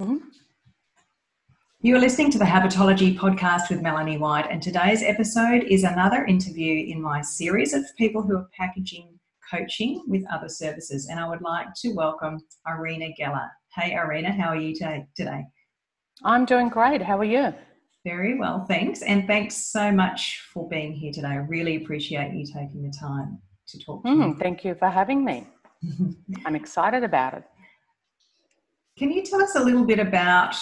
Mm-hmm. You are listening to the Habitology podcast with Melanie White, and today's episode is another interview in my series of people who are packaging coaching with other services. And I would like to welcome Irina Geller. Hey, Irina, how are you today? I'm doing great. How are you? Very well, thanks. And thanks so much for being here today. I really appreciate you taking the time to talk to mm, me. Thank you for having me. I'm excited about it. Can you tell us a little bit about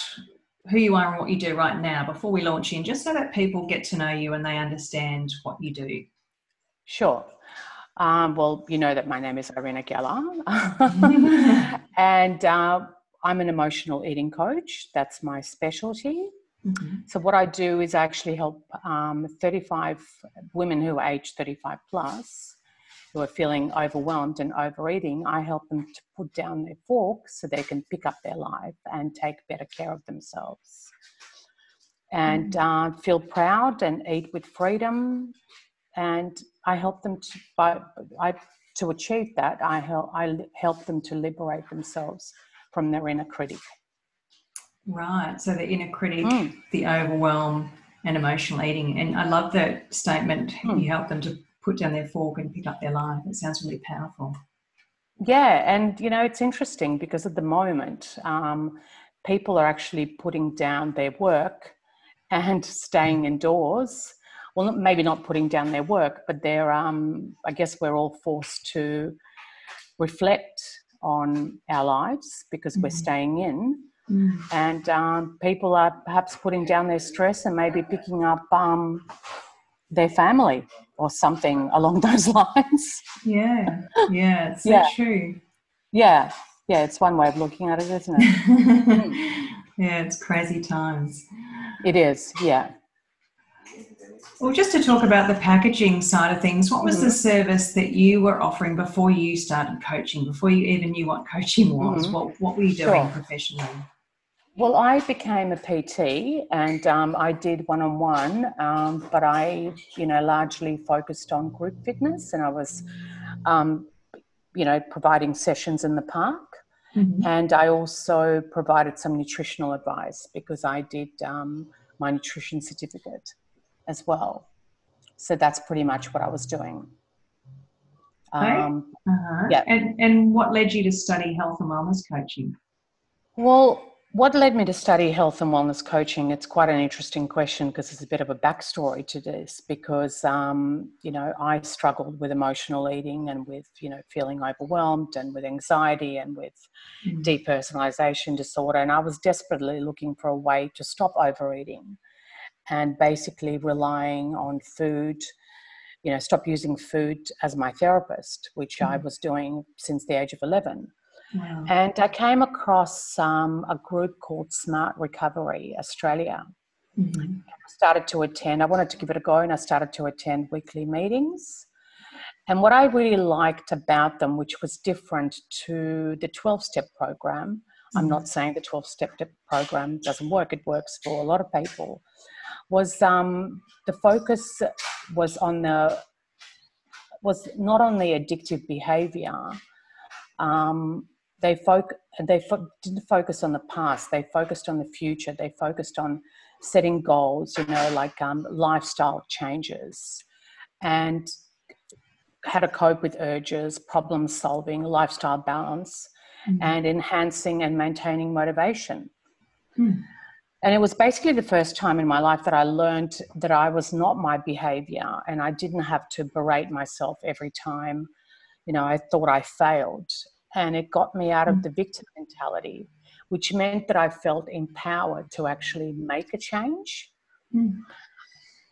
who you are and what you do right now before we launch in, just so that people get to know you and they understand what you do? Sure. Um, well, you know that my name is Irina Geller, and uh, I'm an emotional eating coach. That's my specialty. Mm-hmm. So, what I do is I actually help um, 35 women who are age 35 plus who are feeling overwhelmed and overeating, I help them to put down their fork so they can pick up their life and take better care of themselves. And mm. uh, feel proud and eat with freedom. And I help them to, by, I, to achieve that, I help, I help them to liberate themselves from their inner critic. Right. So the inner critic, mm. the overwhelm, and emotional eating. And I love that statement. Mm. You help them to put down their fork and pick up their life. It sounds really powerful. Yeah, and you know, it's interesting because at the moment, um, people are actually putting down their work and staying indoors. Well, maybe not putting down their work, but they're, um, I guess, we're all forced to reflect on our lives because mm-hmm. we're staying in. Mm. And um, people are perhaps putting down their stress and maybe picking up um, their family or something along those lines. Yeah, yeah, it's so yeah. true. Yeah, yeah, it's one way of looking at it, isn't it? yeah, it's crazy times. It is, yeah. Well, just to talk about the packaging side of things, what was mm-hmm. the service that you were offering before you started coaching, before you even knew what coaching was? Mm-hmm. What, what were you doing sure. professionally? Well, I became a PT and um, I did one on one, but I, you know, largely focused on group fitness and I was, um, you know, providing sessions in the park. Mm-hmm. And I also provided some nutritional advice because I did um, my nutrition certificate as well. So that's pretty much what I was doing. Um, uh-huh. Yeah. And, and what led you to study health and wellness coaching? Well, what led me to study health and wellness coaching? It's quite an interesting question because there's a bit of a backstory to this. Because um, you know, I struggled with emotional eating and with you know feeling overwhelmed and with anxiety and with mm. depersonalization disorder, and I was desperately looking for a way to stop overeating, and basically relying on food. You know, stop using food as my therapist, which mm. I was doing since the age of eleven Wow. And I came across um, a group called Smart Recovery Australia. Mm-hmm. I started to attend, I wanted to give it a go, and I started to attend weekly meetings. And what I really liked about them, which was different to the 12 step program, mm-hmm. I'm not saying the 12 step program doesn't work, it works for a lot of people, was um, the focus was on the was not on the addictive behavior um, they foc- they fo- didn't focus on the past they focused on the future they focused on setting goals you know like um, lifestyle changes and how to cope with urges problem solving lifestyle balance mm-hmm. and enhancing and maintaining motivation mm. and it was basically the first time in my life that i learned that i was not my behavior and i didn't have to berate myself every time you know i thought i failed and it got me out of mm. the victim mentality, which meant that I felt empowered to actually make a change. Mm.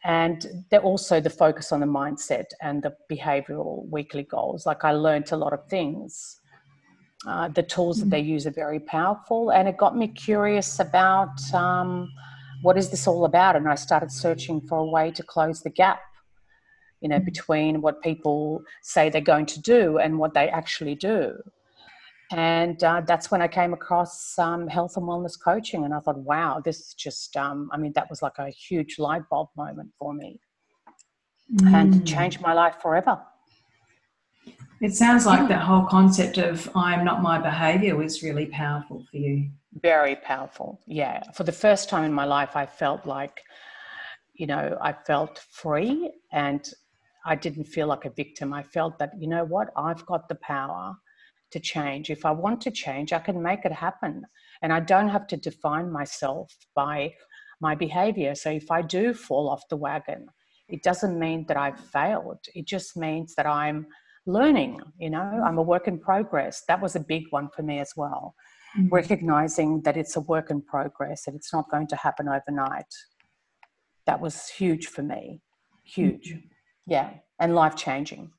And also the focus on the mindset and the behavioral weekly goals. Like I learned a lot of things. Uh, the tools that they mm. use are very powerful, and it got me curious about um, what is this all about. And I started searching for a way to close the gap you know, between what people say they're going to do and what they actually do. And uh, that's when I came across um, health and wellness coaching. And I thought, wow, this is just, um, I mean, that was like a huge light bulb moment for me mm. and changed my life forever. It sounds like that whole concept of I'm not my behavior was really powerful for you. Very powerful. Yeah. For the first time in my life, I felt like, you know, I felt free and I didn't feel like a victim. I felt that, you know what, I've got the power to change. If I want to change, I can make it happen. And I don't have to define myself by my behavior. So if I do fall off the wagon, it doesn't mean that I've failed. It just means that I'm learning, you know, I'm a work in progress. That was a big one for me as well. Mm-hmm. Recognizing that it's a work in progress and it's not going to happen overnight. That was huge for me. Huge. Mm-hmm. Yeah. And life changing.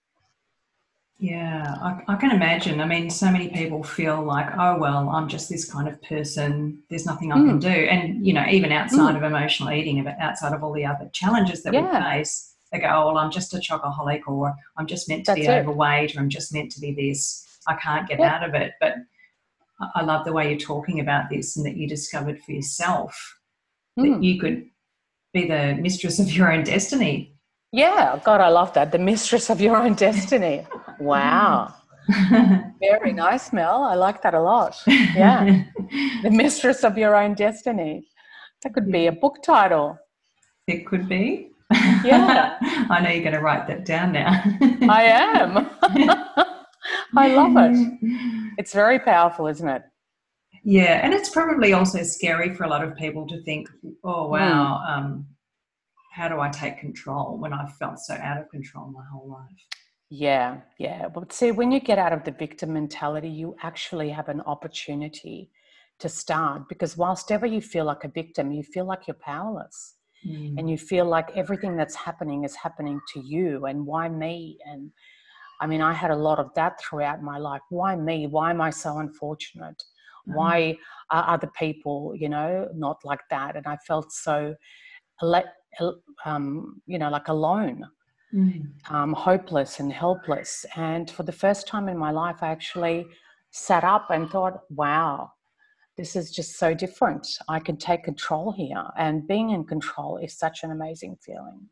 Yeah, I, I, can imagine. I mean, so many people feel like, oh, well, I'm just this kind of person. There's nothing I mm. can do. And, you know, even outside mm. of emotional eating, outside of all the other challenges that yeah. we face, they go, oh, well, I'm just a chocoholic or I'm just meant to That's be it. overweight or I'm just meant to be this. I can't get yeah. out of it. But I love the way you're talking about this and that you discovered for yourself mm. that you could be the mistress of your own destiny yeah, God, I love that. The mistress of your own destiny. Wow. Very nice, Mel. I like that a lot. Yeah. the mistress of your own destiny. That could be a book title. It could be. Yeah. I know you're going to write that down now. I am. I love it. It's very powerful, isn't it? Yeah, and it's probably also scary for a lot of people to think, oh, wow, mm. um, how do I take control when I've felt so out of control my whole life? Yeah, yeah. But see, when you get out of the victim mentality, you actually have an opportunity to start because whilst ever you feel like a victim, you feel like you're powerless. Mm. And you feel like everything that's happening is happening to you, and why me? And I mean, I had a lot of that throughout my life. Why me? Why am I so unfortunate? Mm. Why are other people, you know, not like that? And I felt so um, you know, like alone, mm. um, hopeless and helpless. And for the first time in my life, I actually sat up and thought, wow, this is just so different. I can take control here. And being in control is such an amazing feeling,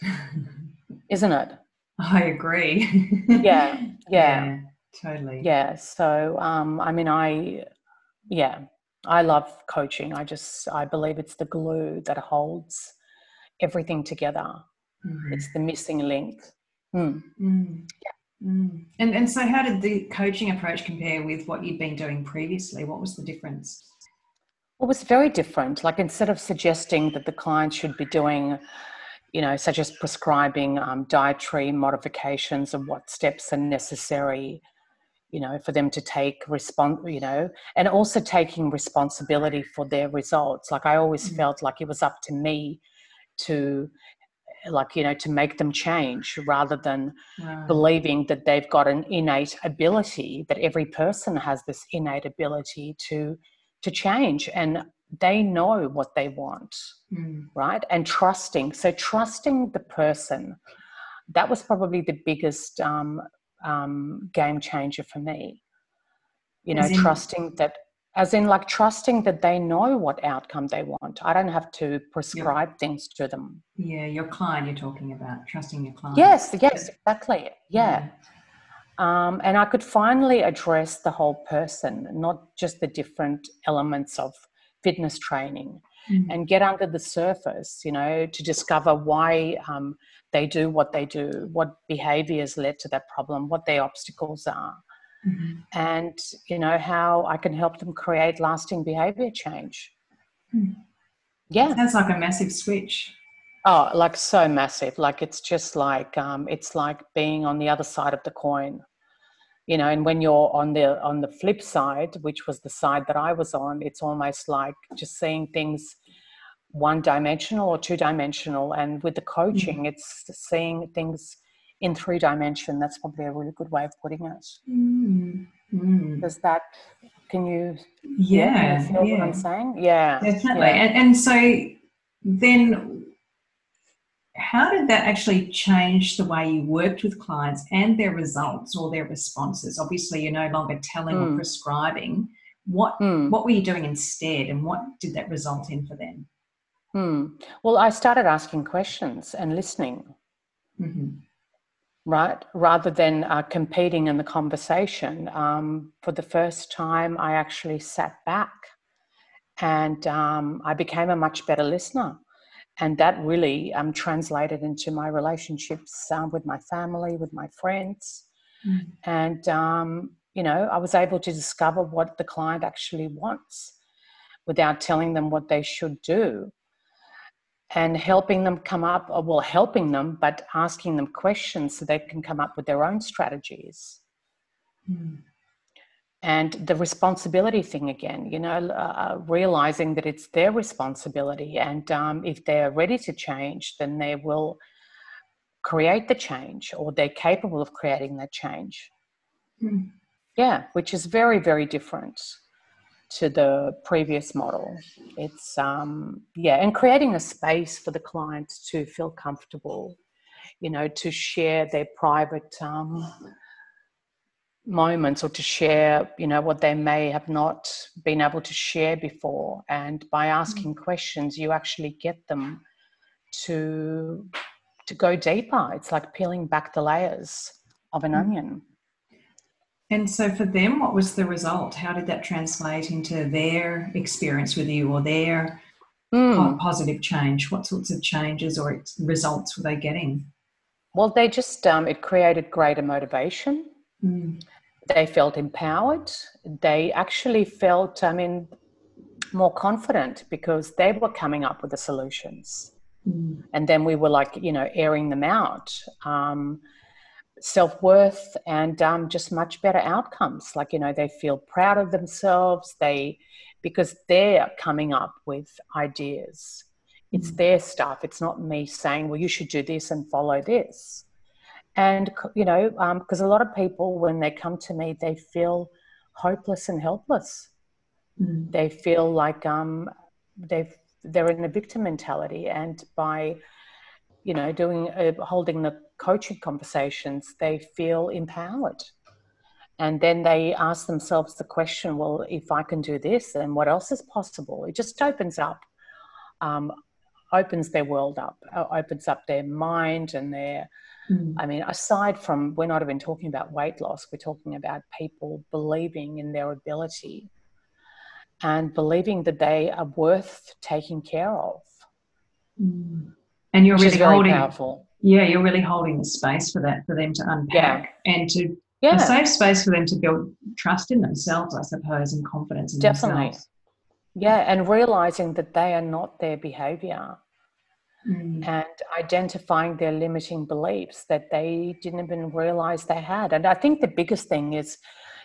isn't it? I agree. yeah, yeah, yeah, totally. Yeah. So, um, I mean, I, yeah, I love coaching. I just, I believe it's the glue that holds everything together. Mm-hmm. It's the missing link. Mm. Mm. Yeah. Mm. And and so, how did the coaching approach compare with what you'd been doing previously? What was the difference? Well, it was very different. Like instead of suggesting that the client should be doing, you know, such as prescribing um, dietary modifications and what steps are necessary, you know, for them to take response, you know, and also taking responsibility for their results. Like I always mm. felt like it was up to me to like you know to make them change rather than right. believing that they've got an innate ability that every person has this innate ability to to change and they know what they want mm. right and trusting so trusting the person that was probably the biggest um, um, game changer for me you know in- trusting that as in like trusting that they know what outcome they want. I don't have to prescribe things to them. Yeah your client you're talking about trusting your client. Yes yes exactly. Yeah, yeah. Um, and i could finally address the whole person not just the different elements of fitness training mm-hmm. and get under the surface you know to discover why um, they do what they do what behaviors led to that problem what their obstacles are mm-hmm. and you know how I can help them create lasting behavior change. Mm. Yeah, sounds like a massive switch. Oh, like so massive. Like it's just like um, it's like being on the other side of the coin, you know. And when you're on the on the flip side, which was the side that I was on, it's almost like just seeing things one dimensional or two dimensional. And with the coaching, mm-hmm. it's seeing things in three dimension. That's probably a really good way of putting it. Mm. Mm. Does that? Can you? Yeah, yeah, yeah. what I'm saying? Yeah, definitely. Yeah. And, and so then, how did that actually change the way you worked with clients and their results or their responses? Obviously, you're no longer telling mm. or prescribing. What mm. What were you doing instead, and what did that result in for them? Hmm. Well, I started asking questions and listening. Mm-hmm right? Rather than uh, competing in the conversation. Um, for the first time, I actually sat back and um, I became a much better listener. And that really um, translated into my relationships um, with my family, with my friends. Mm. And, um, you know, I was able to discover what the client actually wants without telling them what they should do and helping them come up, or well, helping them, but asking them questions so they can come up with their own strategies. Mm and the responsibility thing again you know uh, realizing that it's their responsibility and um, if they're ready to change then they will create the change or they're capable of creating that change mm. yeah which is very very different to the previous model it's um yeah and creating a space for the clients to feel comfortable you know to share their private um moments or to share you know what they may have not been able to share before and by asking mm-hmm. questions you actually get them to to go deeper it's like peeling back the layers of an mm-hmm. onion and so for them what was the result how did that translate into their experience with you or their mm. positive change what sorts of changes or results were they getting well they just um, it created greater motivation mm they felt empowered. They actually felt, I mean, more confident because they were coming up with the solutions. Mm. And then we were like, you know, airing them out. Um, Self worth and um, just much better outcomes. Like, you know, they feel proud of themselves. They, because they're coming up with ideas. It's mm. their stuff. It's not me saying, well, you should do this and follow this and you know because um, a lot of people when they come to me they feel hopeless and helpless mm. they feel like um, they've they're in a victim mentality and by you know doing uh, holding the coaching conversations they feel empowered and then they ask themselves the question well if i can do this then what else is possible it just opens up um, opens their world up opens up their mind and their Mm. I mean, aside from, we're not even talking about weight loss, we're talking about people believing in their ability and believing that they are worth taking care of. Mm. And you're really holding, powerful. Yeah, you're really holding the space for that, for them to unpack yeah. and to yeah. a safe space for them to build trust in themselves, I suppose, and confidence in Definitely. themselves. Yeah, and realizing that they are not their behavior mm. and identifying their limiting beliefs that they didn't even realize they had. And I think the biggest thing is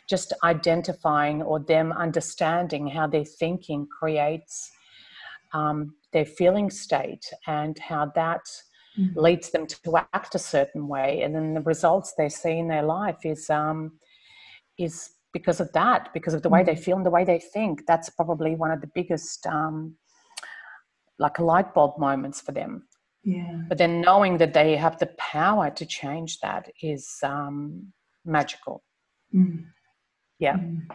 just identifying or them understanding how their thinking creates um, their feeling state and how that mm. leads them to act a certain way. And then the results they see in their life is um, is because of that, because of the way mm. they feel and the way they think. That's probably one of the biggest um, like light bulb moments for them. Yeah. But then knowing that they have the power to change that is um, magical. Mm. Yeah. Mm.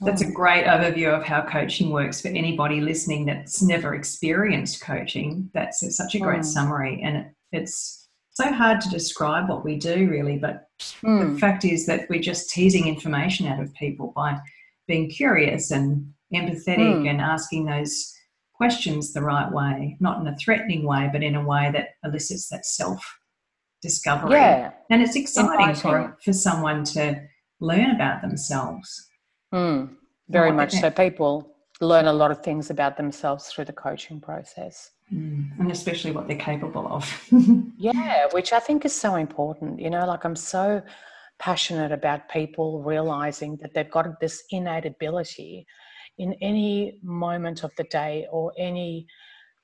That's a mm. great overview of how coaching works for anybody listening that's never experienced coaching. That's such a great mm. summary. And it's so hard to describe what we do, really. But mm. the fact is that we're just teasing information out of people by being curious and empathetic mm. and asking those questions the right way, not in a threatening way, but in a way that elicits that self discovery. Yeah. And it's exciting for, for someone to learn about themselves. Mm, very much so. People learn a lot of things about themselves through the coaching process. Mm, and especially what they're capable of. yeah, which I think is so important. You know, like I'm so passionate about people realizing that they've got this innate ability in any moment of the day or any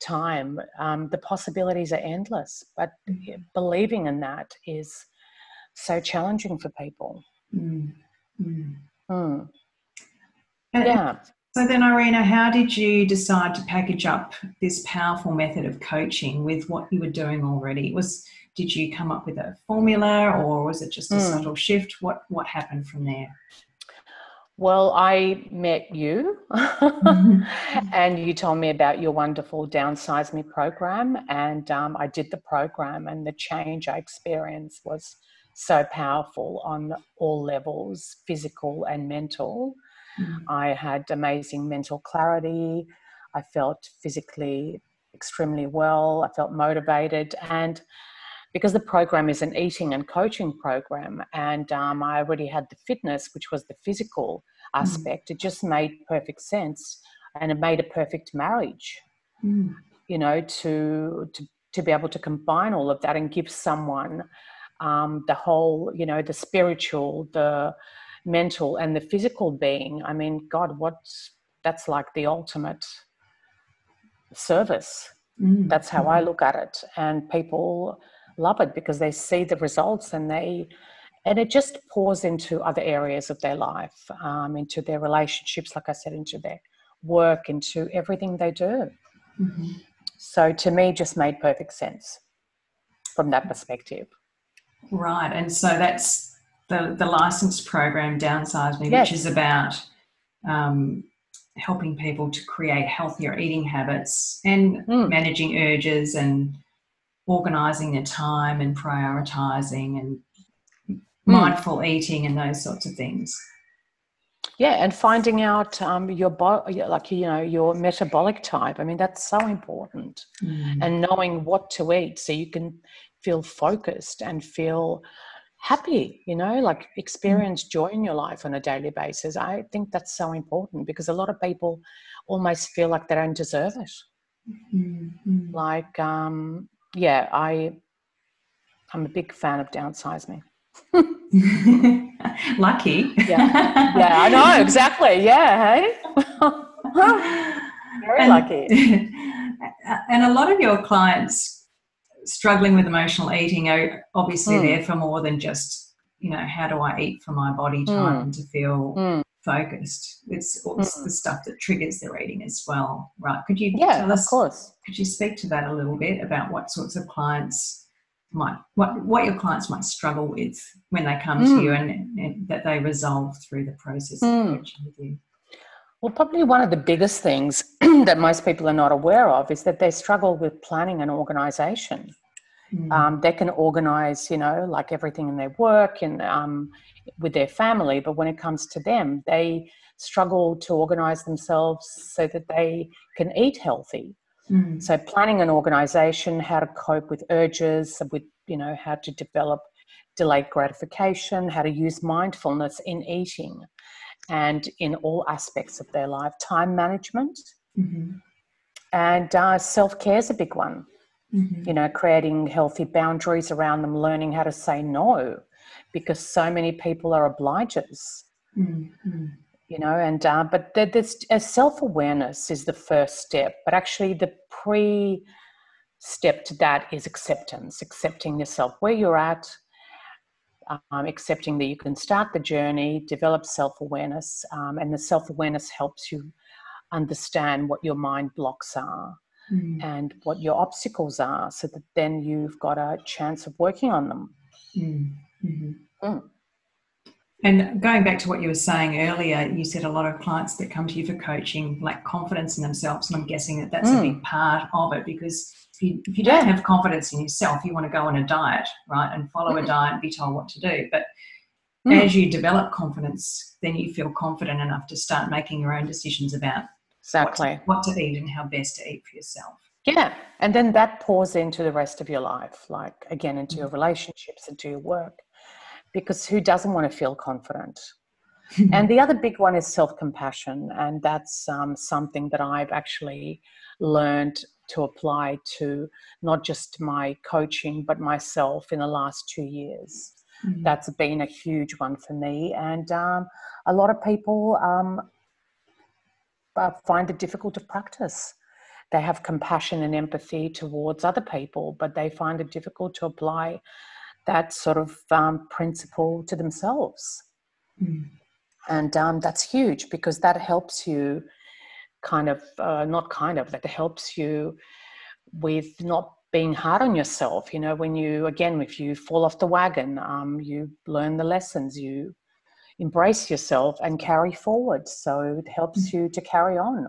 time. Um, the possibilities are endless, but mm. believing in that is so challenging for people. Mm. Mm. Yeah. So then, Irina, how did you decide to package up this powerful method of coaching with what you were doing already? Was did you come up with a formula, or was it just a mm. subtle shift? What what happened from there? Well, I met you mm-hmm. and you told me about your wonderful Downsize Me program. And um, I did the program, and the change I experienced was so powerful on all levels physical and mental. Mm. I had amazing mental clarity. I felt physically extremely well. I felt motivated. And because the program is an eating and coaching program, and um, I already had the fitness, which was the physical mm. aspect, mm. it just made perfect sense and it made a perfect marriage. Mm. You know, to, to to be able to combine all of that and give someone um, the whole, you know, the spiritual, the mental, and the physical being. I mean, God, what's that's like the ultimate service. Mm. That's how I look at it, and people love it because they see the results and they and it just pours into other areas of their life um, into their relationships like i said into their work into everything they do mm-hmm. so to me just made perfect sense from that perspective Right, and so that's the the license program Downsize Me, yes. which is about um, helping people to create healthier eating habits and mm. managing urges and organizing their time and prioritizing and mm. mindful eating and those sorts of things yeah and finding out um, your body like you know your metabolic type i mean that's so important mm. and knowing what to eat so you can feel focused and feel happy, you know, like mm. experience joy in your life on a daily basis. I think that's so important because a lot of people almost feel like they don't deserve it. Mm-hmm. Like, um, yeah, I, I'm a big fan of downsizing. Lucky. yeah. yeah, I know exactly. Yeah, hey. Very and, lucky. And a lot of your clients struggling with emotional eating are obviously mm. there for more than just you know how do i eat for my body time mm. to feel mm. focused. It's, it's the stuff that triggers their eating as well right? Could you yeah tell us, of course. could you speak to that a little bit about what sorts of clients might what what your clients might struggle with when they come to you and, and, that they resolve through the process of coaching with you well, probably one of the biggest things that most people are not aware of is that they struggle with planning and organization. Mm. Um, they can organize, you know, like everything in their work and um, with their family, but when it comes to them, they struggle to organize themselves so that they can eat healthy. Mm. So, planning an organization, how to cope with urges, with, you know, how to develop delayed gratification, how to use mindfulness in eating and in all aspects of their life. Time management mm-hmm. and uh, self care is a big one. Mm-hmm. You know, creating healthy boundaries around them, learning how to say no, because so many people are obligers. Mm-hmm. You know, and uh, but there's uh, self awareness is the first step, but actually the pre step to that is acceptance, accepting yourself where you're at, um, accepting that you can start the journey, develop self awareness, um, and the self awareness helps you understand what your mind blocks are mm. and what your obstacles are so that then you've got a chance of working on them. Mm. Mm-hmm. Mm. And going back to what you were saying earlier, you said a lot of clients that come to you for coaching lack confidence in themselves, and I'm guessing that that's a big mm. part of it because if you, if you don't have confidence in yourself, you want to go on a diet, right, and follow a mm. diet and be told what to do. But mm. as you develop confidence, then you feel confident enough to start making your own decisions about exactly what to, what to eat and how best to eat for yourself. Yeah, and then that pours into the rest of your life, like again into your mm. relationships, into your work, because who doesn't want to feel confident? and the other big one is self compassion, and that's um, something that I've actually learned to apply to not just my coaching but myself in the last two years. Mm-hmm. That's been a huge one for me, and um, a lot of people um, uh, find it difficult to practice. They have compassion and empathy towards other people, but they find it difficult to apply that sort of um, principle to themselves. Mm. And um, that's huge because that helps you kind of uh, not kind of that helps you with not being hard on yourself you know when you again if you fall off the wagon um, you learn the lessons you embrace yourself and carry forward so it helps mm. you to carry on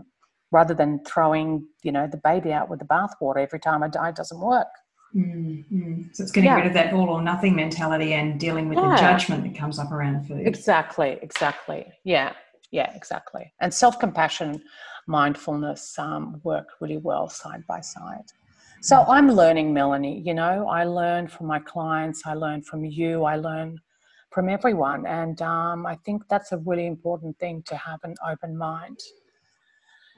rather than throwing you know the baby out with the bathwater every time a diet doesn't work mm-hmm. so it's getting yeah. rid of that all or nothing mentality and dealing with yeah. the judgment that comes up around food exactly exactly yeah Yeah, exactly. And self compassion, mindfulness um, work really well side by side. So mm. I'm learning, Melanie. You know, I learn from my clients, I learn from you, I learn from everyone. And um, I think that's a really important thing to have an open mind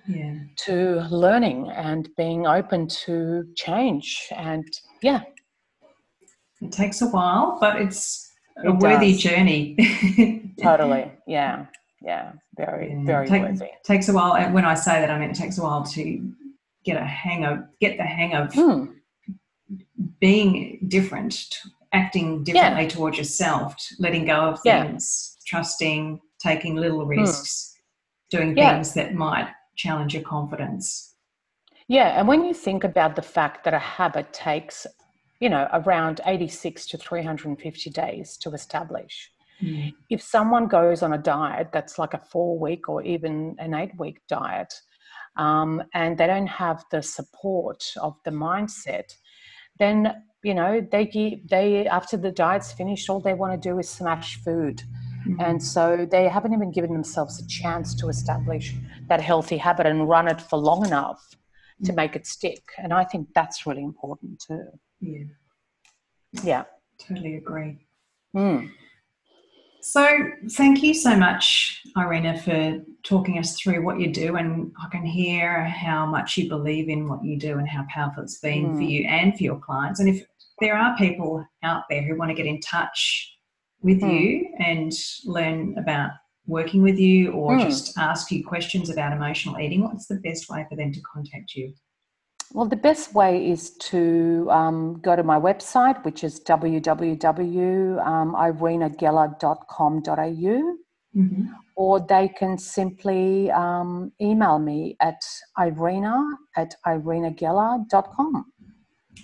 yeah. to learning and being open to change. And yeah. It takes a while, but it's a it worthy does. journey. totally. Yeah. Yeah. Very, yeah. very Take, worthy. Takes a while. And when I say that, I mean it takes a while to get a hang of, get the hang of mm. being different, acting differently yeah. towards yourself, letting go of things, yeah. trusting, taking little hmm. risks, mm. doing things that might challenge your confidence. Yeah, and when you think about the fact that a habit takes, you know, around 86 to 350 days to establish. Mm. If someone goes on a diet that's like a four week or even an eight week diet, um, and they don't have the support of the mindset, then you know they they after the diet's finished, all they want to do is smash food Mm-hmm. And so they haven't even given themselves a chance to establish that healthy habit and run it for long enough to make it stick. And I think that's really important too. Yeah. Yeah. Totally agree. Mm. So, thank you so much, Irina, for talking us through what you do. And I can hear how much you believe in what you do and how powerful it's been mm. for you and for your clients. And if there are people out there who want to get in touch with mm. you and learn about working with you or mm. just ask you questions about emotional eating, what's the best way for them to contact you? Well, the best way is to um, go to my website, which is www.irinageller.com.au, mm-hmm. or they can simply um, email me at irina at irinageller.com.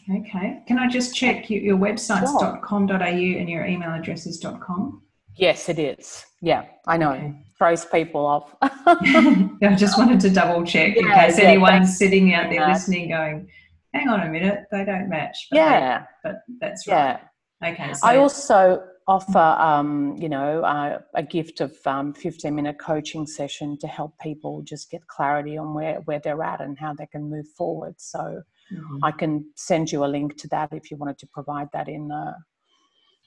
Okay. Can I just check your, your website's sure. .com.au and your email address is .com? Yes, it is. Yeah, I know. Okay. Throws people off. I just wanted to double check in case yeah, anyone's sitting out there listening going, hang on a minute, they don't match. But yeah. They, but that's right. Yeah. Okay. So. I also offer, um, you know, uh, a gift of um, 15 minute coaching session to help people just get clarity on where, where they're at and how they can move forward. So Mm-hmm. I can send you a link to that if you wanted to provide that in the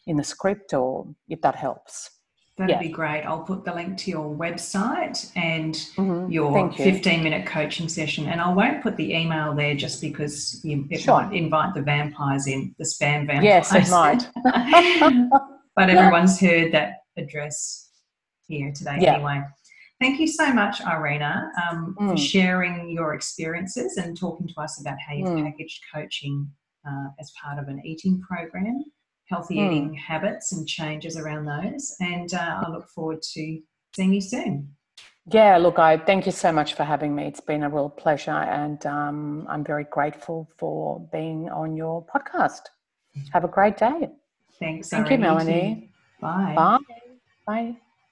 in the script or if that helps. That'd yeah. be great. I'll put the link to your website and mm-hmm. your you. 15 minute coaching session. And I won't put the email there just because you, it sure. might invite the vampires in, the spam vampires. Yes, it might. but everyone's heard that address here today yeah. anyway. Thank you so much, Irina, um, mm. for sharing your experiences and talking to us about how you've mm. packaged coaching uh, as part of an eating program, healthy mm. eating habits and changes around those. And uh, I look forward to seeing you soon. Yeah, look, I thank you so much for having me. It's been a real pleasure, and um, I'm very grateful for being on your podcast. Have a great day. Thanks. Thank you, Melanie. Bye. Bye. Bye.